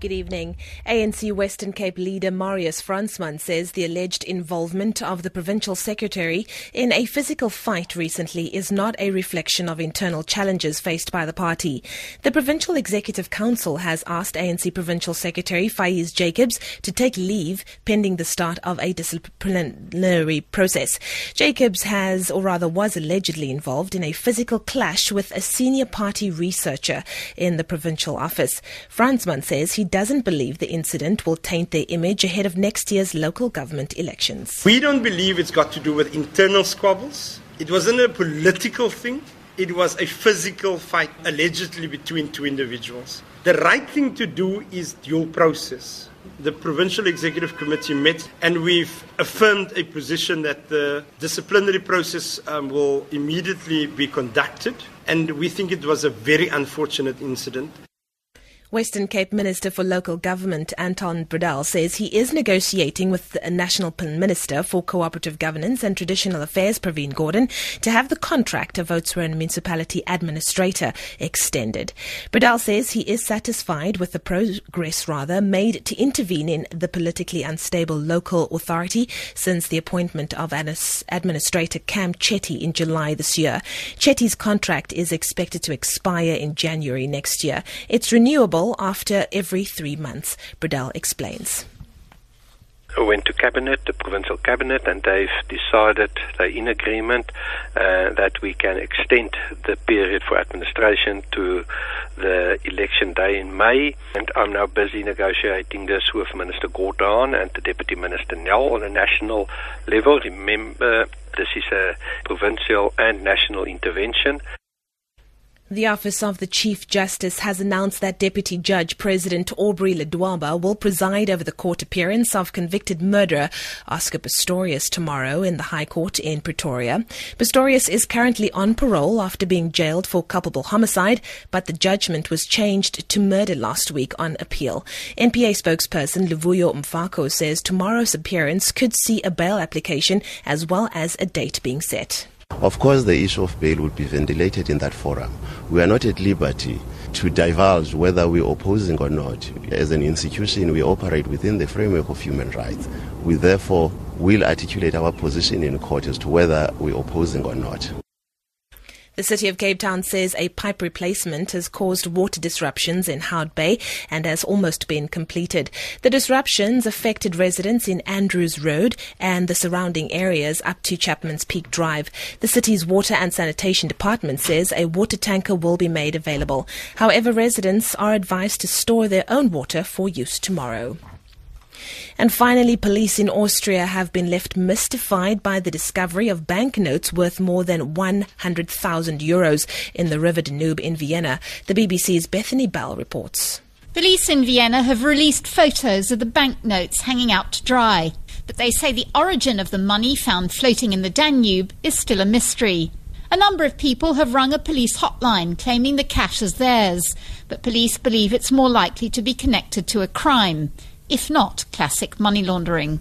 Good evening. ANC Western Cape leader Marius Fransman says the alleged involvement of the provincial secretary in a physical fight recently is not a reflection of internal challenges faced by the party. The Provincial Executive Council has asked ANC Provincial Secretary Faiz Jacobs to take leave pending the start of a disciplinary process. Jacobs has, or rather was allegedly involved in a physical clash with a senior party researcher in the provincial office. Fransman says he doesn't believe the incident will taint their image ahead of next year's local government elections. We don't believe it's got to do with internal squabbles. It wasn't a political thing. It was a physical fight, allegedly between two individuals. The right thing to do is due process. The Provincial Executive Committee met and we've affirmed a position that the disciplinary process um, will immediately be conducted. And we think it was a very unfortunate incident. Western Cape Minister for Local Government Anton Bredell says he is negotiating with the National Minister for Cooperative Governance and Traditional Affairs, Pravin Gordhan, to have the contract of Oudtshoorn Municipality Administrator extended. Bredell says he is satisfied with the progress rather made to intervene in the politically unstable local authority since the appointment of Administrator Cam Chetty in July this year. Chetty's contract is expected to expire in January next year. It's renewable after every three months. Bredell explains. I went to cabinet, the provincial cabinet, and they've decided they're in agreement uh, that we can extend the period for administration to the election day in May. And I'm now busy negotiating this with Minister Gordhan and the Deputy Minister Nel on a national level. Remember, this is a provincial and national intervention. The Office of the Chief Justice has announced that Deputy Judge President Aubrey Ledwaba will preside over the court appearance of convicted murderer Oscar Pistorius tomorrow in the High Court in Pretoria. Pistorius is currently on parole after being jailed for culpable homicide, but the judgment was changed to murder last week on appeal. NPA spokesperson Luvuyo Mfaku says tomorrow's appearance could see a bail application as well as a date being set. Of course, the issue of bail will be ventilated in that forum. We are not at liberty to divulge whether we're opposing or not. As an institution, we operate within the framework of human rights. We therefore will articulate our position in court as to whether we're opposing or not. The City of Cape Town says a pipe replacement has caused water disruptions in Hout Bay and has almost been completed. The disruptions affected residents in Andrews Road and the surrounding areas up to Chapman's Peak Drive. The city's Water and Sanitation Department says a water tanker will be made available. However, residents are advised to store their own water for use tomorrow. And finally, police in Austria have been left mystified by the discovery of banknotes worth more than 100,000 euros in the River Danube in Vienna. The BBC's Bethany Bell reports. Police in Vienna have released photos of the banknotes hanging out to dry, but they say the origin of the money found floating in the Danube is still a mystery. A number of people have rung a police hotline claiming the cash is theirs, but police believe it's more likely to be connected to a crime if not classic money laundering.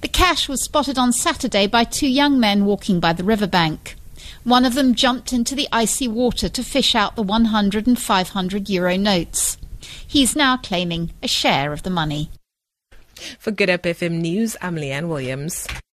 The cash was spotted on Saturday by two young men walking by the riverbank. One of them jumped into the icy water to fish out the 100 and 500 euro notes. He's now claiming a share of the money. For Good Hope FM News, I'm Leanne Williams.